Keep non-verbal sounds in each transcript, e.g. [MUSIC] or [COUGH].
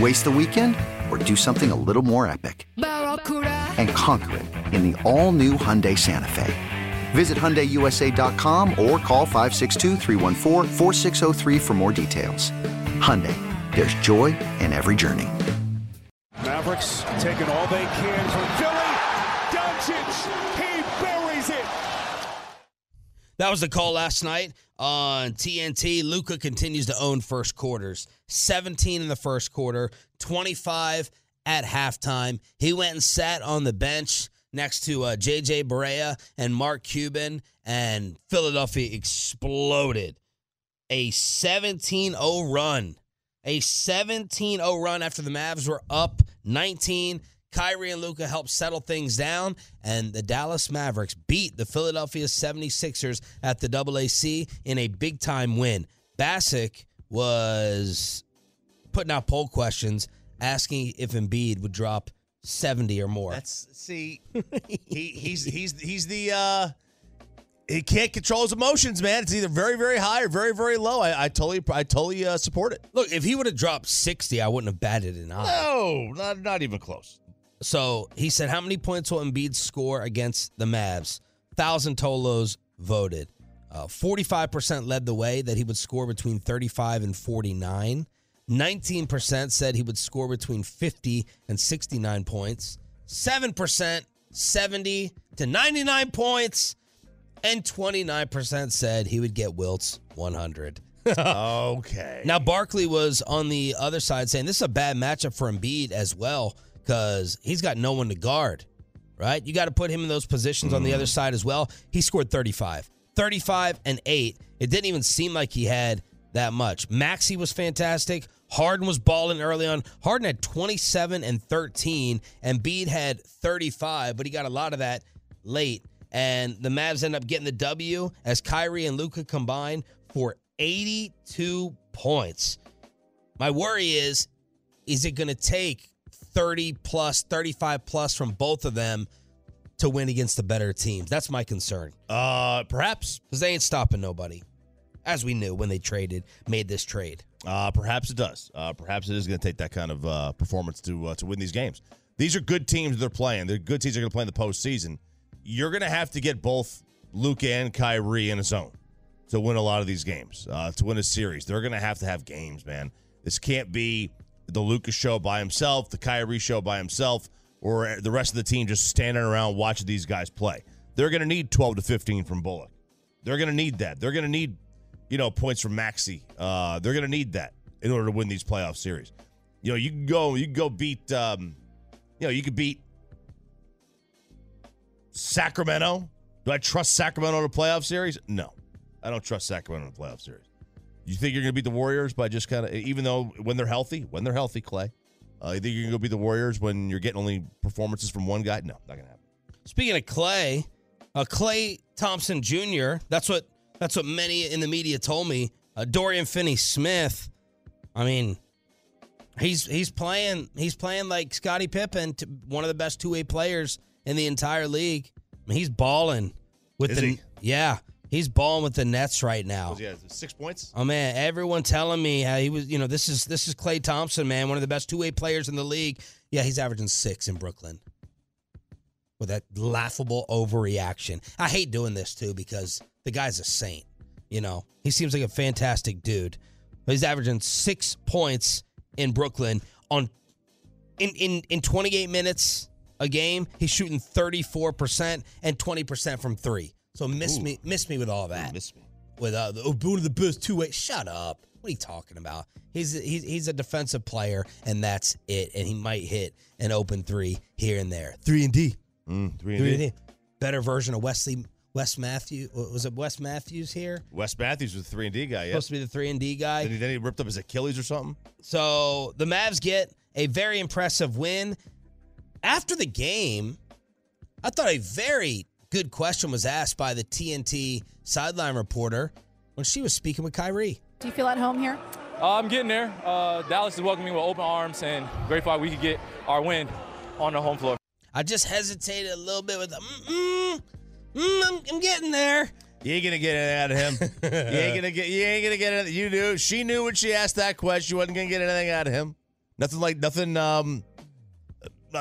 Waste the weekend or do something a little more epic? And conquer it in the all new Hyundai Santa Fe. Visit HyundaiUSA.com or call 562 for more details. Hyundai, there's joy in every journey. Mavericks taking all they can from Philly. Doncic. That was the call last night on TNT. Luka continues to own first quarters. 17 in the first quarter, 25 at halftime. He went and sat on the bench next to uh, JJ Barea and Mark Cuban, and Philadelphia exploded. A 17 0 run. A 17 0 run after the Mavs were up 19. Kyrie and Luka helped settle things down, and the Dallas Mavericks beat the Philadelphia 76ers at the AAC in a big time win. Bassick was putting out poll questions asking if Embiid would drop 70 or more. That's see, he he's he's he's the uh he can't control his emotions, man. It's either very very high or very very low. I, I totally I totally uh, support it. Look, if he would have dropped 60, I wouldn't have batted an eye. No, not not even close. So he said, How many points will Embiid score against the Mavs? Thousand Tolos voted. Uh, 45% led the way that he would score between 35 and 49. 19% said he would score between 50 and 69 points. 7% 70 to 99 points. And 29% said he would get Wilt's 100. [LAUGHS] okay. Now, Barkley was on the other side saying this is a bad matchup for Embiid as well because he's got no one to guard, right? You got to put him in those positions on the other mm. side as well. He scored 35, 35 and 8. It didn't even seem like he had that much. Maxi was fantastic. Harden was balling early on. Harden had 27 and 13, and Bede had 35, but he got a lot of that late. And the Mavs end up getting the W as Kyrie and Luka combined for 82 points. My worry is, is it going to take 30 plus, 35 plus from both of them to win against the better teams? That's my concern. Uh, perhaps, Because they ain't stopping nobody. As we knew when they traded, made this trade. uh, perhaps it does. Uh, perhaps it is going to take that kind of uh, performance to uh, to win these games. These are good teams they're playing. They're good teams that are going to play in the postseason. You're going to have to get both Luke and Kyrie in a zone to win a lot of these games. Uh, to win a series, they're going to have to have games, man. This can't be the Luka's show by himself, the Kyrie show by himself, or the rest of the team just standing around watching these guys play. They're going to need 12 to 15 from Bullock. They're going to need that. They're going to need, you know, points from Maxi. Uh, they're going to need that in order to win these playoff series. You know, you can go, you can go beat, um, you know, you could beat Sacramento. Do I trust Sacramento in a playoff series? No, I don't trust Sacramento in a playoff series. You think you're going to beat the Warriors by just kind of, even though when they're healthy, when they're healthy, Klay, uh, you think you're going to go beat the Warriors when you're getting only performances from one guy? No, not going to happen. Speaking of Klay, uh, Klay Thompson Jr. That's what that's what many in the media told me. Uh, Dorian Finney-Smith. I mean, he's he's playing he's playing like Scottie Pippen, to one of the best two way players in the entire league. I mean, he's balling with Is the he? yeah. He's balling with the Nets right now. At six points? Oh man, everyone telling me how he was. You know, this is this is Klay Thompson, man, one of the best two way players in the league. Yeah, he's averaging six in Brooklyn with that laughable overreaction. I hate doing this too because the guy's a saint. You know, he seems like a fantastic dude. But he's averaging six points in Brooklyn on in in in 28 minutes a game. He's shooting 34 percent and 20 percent from three. So miss me, miss me with all that. Miss me. With uh, the, oh, one of the best two way. Shut up. What are you talking about? He's he's he's a defensive player, and that's it. And he might hit an open three here and there. Three and D. Mm, three Three and and D. D. Better version of Wesley Wes Matthews. Was it Wes Matthews here? Wes Matthews was the three and D guy. Yeah. Supposed to be the three and D guy. Then he, then he ripped up his Achilles or something. So the Mavs get a very impressive win. After the game, I thought a very good question was asked by the TNT sideline reporter when she was speaking with Kyrie. Do you feel at home here? Uh, I'm getting there. Uh, Dallas is welcoming me with open arms and grateful we could get our win on the home floor. I just hesitated a little bit with the, mm, mm, mm, I'm, I'm getting there. You ain't gonna get anything out of him. you ain't gonna get. You ain't gonna get anything. You knew. She knew when she asked that question. She wasn't gonna get anything out of him. Nothing like nothing. Um,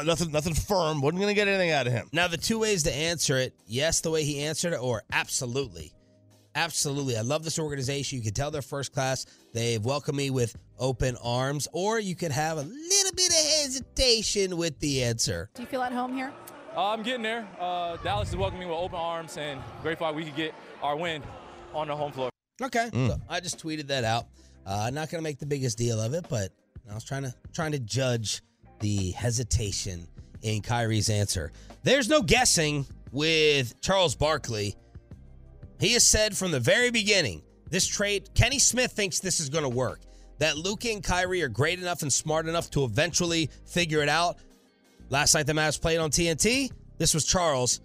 nothing. Nothing firm. wasn't gonna get anything out of him. Now, the two ways to answer it yes, the way he answered it, or absolutely. Absolutely. I love this organization. You can tell they're first class. They've welcomed me with open arms, or you could have a little bit of hesitation with the answer. Do you feel at home here? Uh, I'm getting there. Uh, Dallas is welcoming me with open arms and grateful we could get our win on the home floor. Okay. So I just tweeted that out. Uh, not going to make the biggest deal of it, but I was trying to trying to judge the hesitation in Kyrie's answer. There's no guessing with Charles Barkley. He has said from the very beginning, this trade, Kenny Smith thinks this is going to work. That Luke and Kyrie are great enough and smart enough to eventually figure it out. Last night the Mavs played on TNT. This was Charles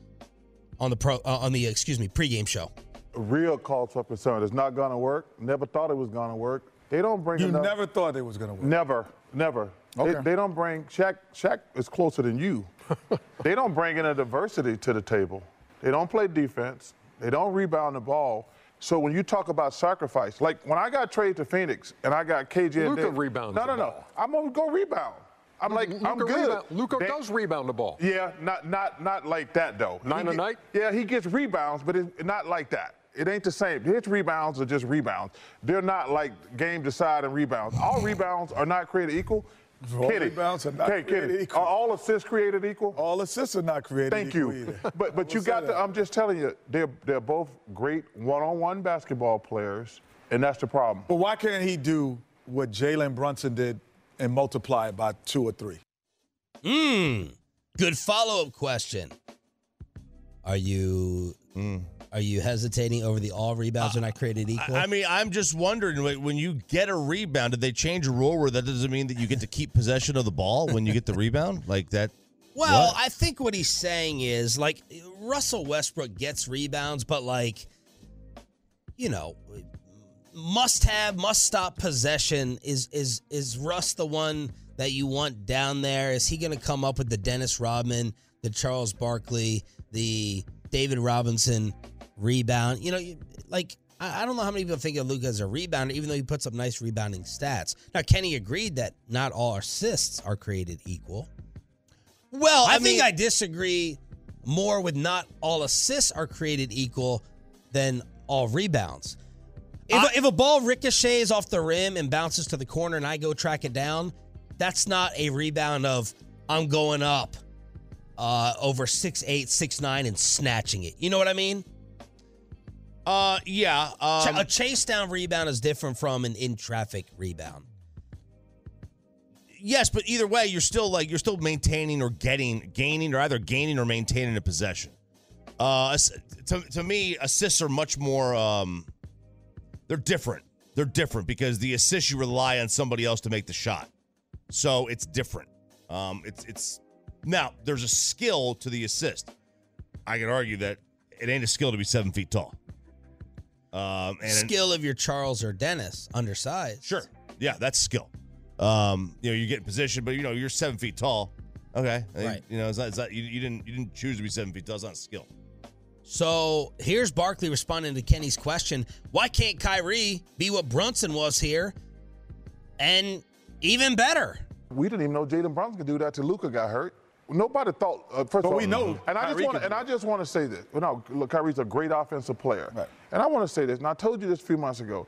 on the pro uh, on the excuse me pregame show. real cause for concern. It's not going to work. Never thought it was going to work. They don't bring You enough. never thought it was going to work. Never, never. They, Okay. they don't bring Shaq. Shaq is closer than you. [LAUGHS] they don't bring in a diversity to the table. They don't play defense. They don't rebound the ball. So when you talk about sacrifice, like when I got traded to Phoenix and I got KJ, and Luka Dave- rebounds No, no, no. ball. I'm gonna go rebound. I'm like, I'm good. Luka They- does rebound the ball. Yeah, not not not like that though. Nine He a get- night? Yeah, he gets rebounds, but it's not like that. It ain't the same. His rebounds are just rebounds. They're not like game deciding rebounds. All rebounds are not created equal. All Kitty. rebounds are not Hey, created Kitty. equal. Are all assists created equal? All assists are not created. Thank equal Thank you. either. [LAUGHS] But but you got to. that. I'm just telling you, they're they're both great one-on-one basketball players, and that's the problem. But why can't he do what Jalen Brunson did and multiply it by two or three? Mmm. Good follow up question. Are you hmm. Are you hesitating over the all rebounds are not created equal? I mean, I'm just wondering like, when you get a rebound, did they change a rule where that doesn't mean that you get to keep possession of the ball when you get the rebound? Like that? well, What? I think what he's saying is like Russell Westbrook gets rebounds, but like you know, must have, must stop possession. Is is is Russ the one that you want down there? Is he going to come up with the Dennis Rodman, the Charles Barkley, the David Robinson rebound? You know, like I don't know how many people think of Luka as a rebounder, even though he puts up nice rebounding stats. Now, Kenny agreed that not all assists are created equal. Well, I, I, think I disagree more with not all assists are created equal than all rebounds. If, I- if a ball ricochets off the rim and bounces to the corner and I go track it down, that's not a rebound of I'm going up uh, over six eight, six nine, and snatching it. You know what I mean? Uh, yeah. Um, a chase down rebound is different from an in traffic rebound. yes, but either way, you're still like you're still maintaining or getting, gaining, or either gaining or maintaining a possession. Uh, to, to me, assists are much more. Um, they're different. They're different because the assist you rely on somebody else to make the shot, so it's different. Um, it's it's now there's a skill to the assist. I could argue that it ain't a skill to be seven feet tall. Um, and Skill of your Charles or Dennis, undersized. Sure. Yeah, that's skill. Um, you know, you get in position, but you know, you're seven feet tall. Okay. Right. You know, it's not, it's not you, you didn't you didn't choose to be seven feet tall. It's not skill. So here's Barkley responding to Kenny's question Why can't Kyrie be what Brunson was here and even better? We didn't even know Jalen Brunson could do that till Luka got hurt. Nobody thought. Uh, first But of all, we know And I just want can and I just want to say this. Well, no, look, Kyrie's a great offensive player. Right. And I want to say this. And I told you this a few months ago.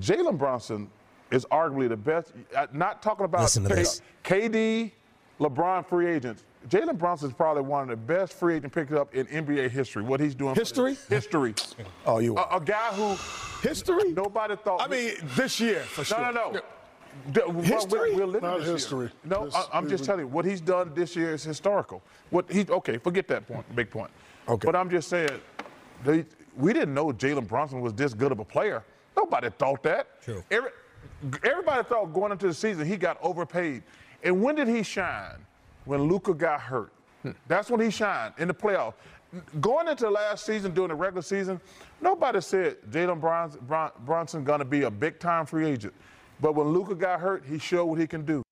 Jalen Brunson is arguably the best. uh, Not talking about to K- this. KD, LeBron free agents. Jalen Brunson is probably one of the best free agent picked up in NBA history. What he's doing. for History? history. [LAUGHS] Oh, you. a, a guy who history? nobody thought. I mean, this year for sure. No, no, no. D- well, History? We're, we're living Not this year. history. No, This- I, I'm just telling you what he's done this year is historical. What he okay, forget that point, big point. Okay. But I'm just saying, they, we didn't know Jalen Brunson was this good of a player. Nobody thought that. True. Every, everybody thought going into the season he got overpaid. And when did he shine? When Luka got hurt. Hmm. That's when he shined in the playoffs. Going into last season during the regular season, nobody said Jalen Brunson, Bron- Brunson going to be a big time free agent. But when Luka got hurt, he showed what he can do.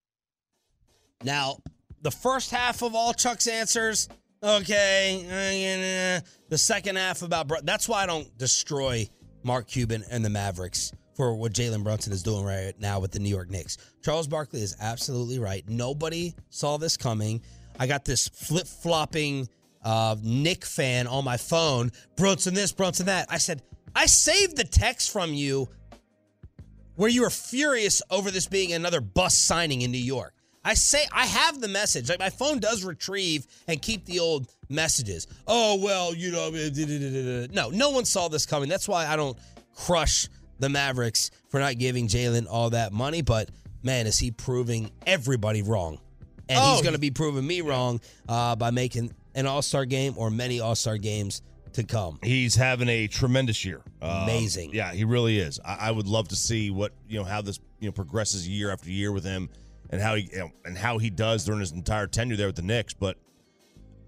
Now, the first half of all Chuck's answers, okay. uh. The second half about Bru- that's why I don't destroy Mark Cuban and the Mavericks for what Jalen Brunson is doing right now with the New York Knicks. Charles Barkley is absolutely right. Nobody saw this coming. I got this flip flopping uh, Knick fan on my phone. Brunson this, Brunson that. I said, I saved the text from you where you were furious over this being another bus signing in New York. I say I have the message. Like my phone does retrieve and keep the old messages. Oh well, you know, da. no, no one saw this coming. That's why I don't crush the Mavericks for not giving Jalen all that money. But man, is he proving everybody wrong? And he's Oh. going to be proving me wrong uh, by making an All Star game or many All Star games to come. He's having a tremendous year. Um, Amazing. Yeah, he really is. I, I would love to see what you know how this you know progresses year after year with him, and how he you know, and how he does during his entire tenure there with the Knicks. But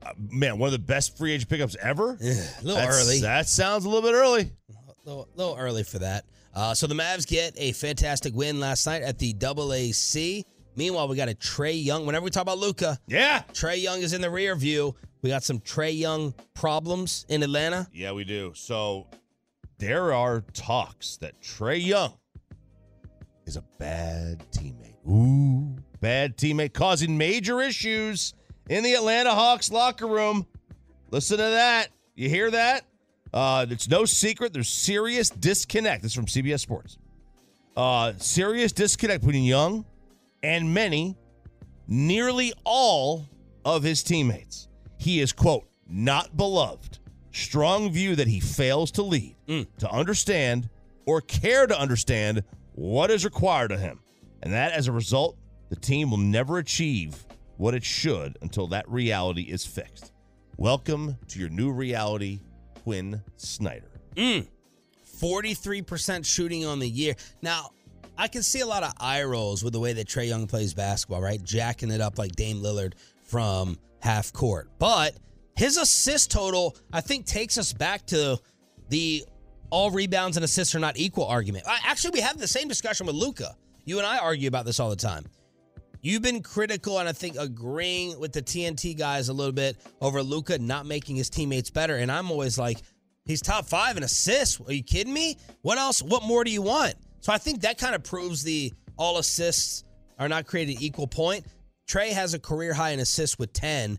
uh, man, one of the best free agent pickups ever. a little That's- early. That sounds a little bit early. A little, little early for that. Uh, so the Mavs get a fantastic win last night at the Double AC. Meanwhile, we got a Trae Young. Whenever we talk about Luka, Yeah. Trae Young is in the rear view. We got some Trae Young problems in Atlanta. Yeah, we do. So there are talks that Trae Young is a bad teammate. Ooh, bad teammate causing major issues in the Atlanta Hawks locker room. Listen to that. You hear that? Uh, it's no secret. There's serious disconnect. This is from CBS Sports. Uh, serious disconnect between Young and many, nearly all of his teammates. He is, quote, not beloved. Strong view that he fails to lead, mm. to understand, or care to understand what is required of him. And that, as a result, the team will never achieve what it should until that reality is fixed. Welcome to your new reality, Quin Snyder. Mm. 43% shooting on the year. Now, I can see a lot of eye rolls with the way that Trae Young plays basketball, right? Jacking it up like Dame Lillard from half court. But his assist total, I think, takes us back to the all rebounds and assists are not equal argument. Actually, we have the same discussion with Luka. You and I argue about this all the time. You've been critical and I think agreeing with the TNT guys a little bit over Luka not making his teammates better. And I'm always like, he's top five in assists. Are you kidding me? What else? What more do you want? So I think that kind of proves the all assists are not created equal point. Trae has a career high in assists with 10,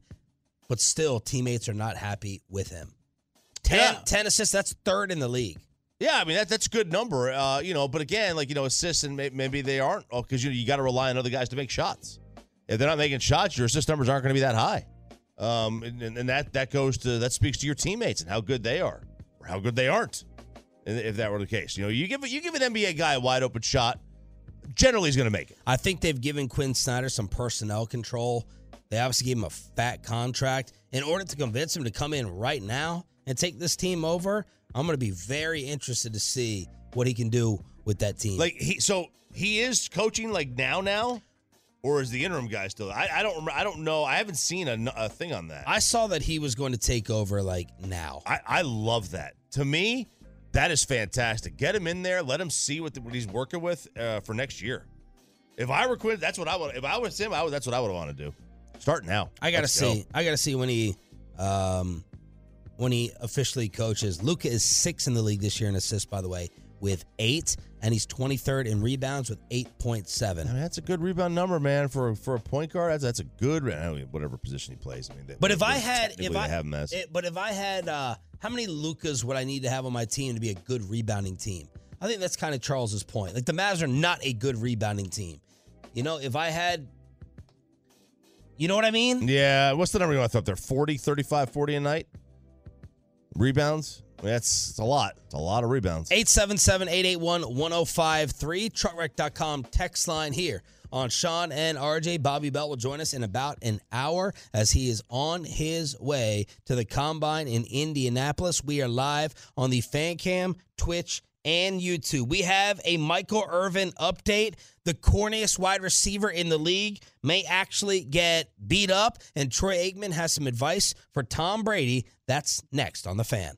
but still teammates are not happy with him. 10, Yeah. 10 assists, that's third in the league. Yeah, I mean that that's a good number, uh, you know. But again, like you know, assists and may, maybe they aren't because you know, you got to rely on other guys to make shots. If they're not making shots, your assist numbers aren't going to be that high. Um, and, and, and that that goes to that speaks to your teammates and how good they are or how good they aren't. If that were the case, you know, you give you give an NBA guy a wide open shot, generally he's going to make it. I think they've given Quin Snyder some personnel control. They obviously gave him a fat contract. In order to convince him to come in right now and take this team over, I'm going to be very interested to see what he can do with that team. Like he, so he is coaching like now, now, or is the interim guy still? I, I don't remember. I don't know. I haven't seen a, a thing on that. I saw that he was going to take over like now. I, I love that. To me, that is fantastic. Get him in there. Let him see what, the, what he's working with uh, for next year. If I were Quin, that's what I would. If I was him, I would, that's what I would want to do. Start now. I got to Let's see. go. I got to see when he um when he officially coaches. Luka is six in the league this year in assists, by the way, with eight, and he's 23rd in rebounds with 8.7. I mean, that's a good rebound number, man, for for a point guard. That's, that's a good I don't whatever position he plays. I mean, they, But if I had, if I have as it- but if I had, uh, how many Lukas would I need to have on my team to be a good rebounding team? I think that's kind of Charles's point. Like the Mavs are not a good rebounding team. You know, if I had, you know what I mean? Yeah, what's the number you want to throw up there? 40, 35, 40 a night? Rebounds? That's it's a lot. It's a lot of rebounds. 877 881 1053. Truckwreck.com text line here on Shan and RJ. Bobby Belt will join us in about an hour as he is on his way to the combine in Indianapolis. We are live on the fan cam, Twitch, and YouTube. We have a Michael Irvin update. The corniest wide receiver in the league may actually get beat up, and Troy Aikman has some advice for Tom Brady. That's next on the fan.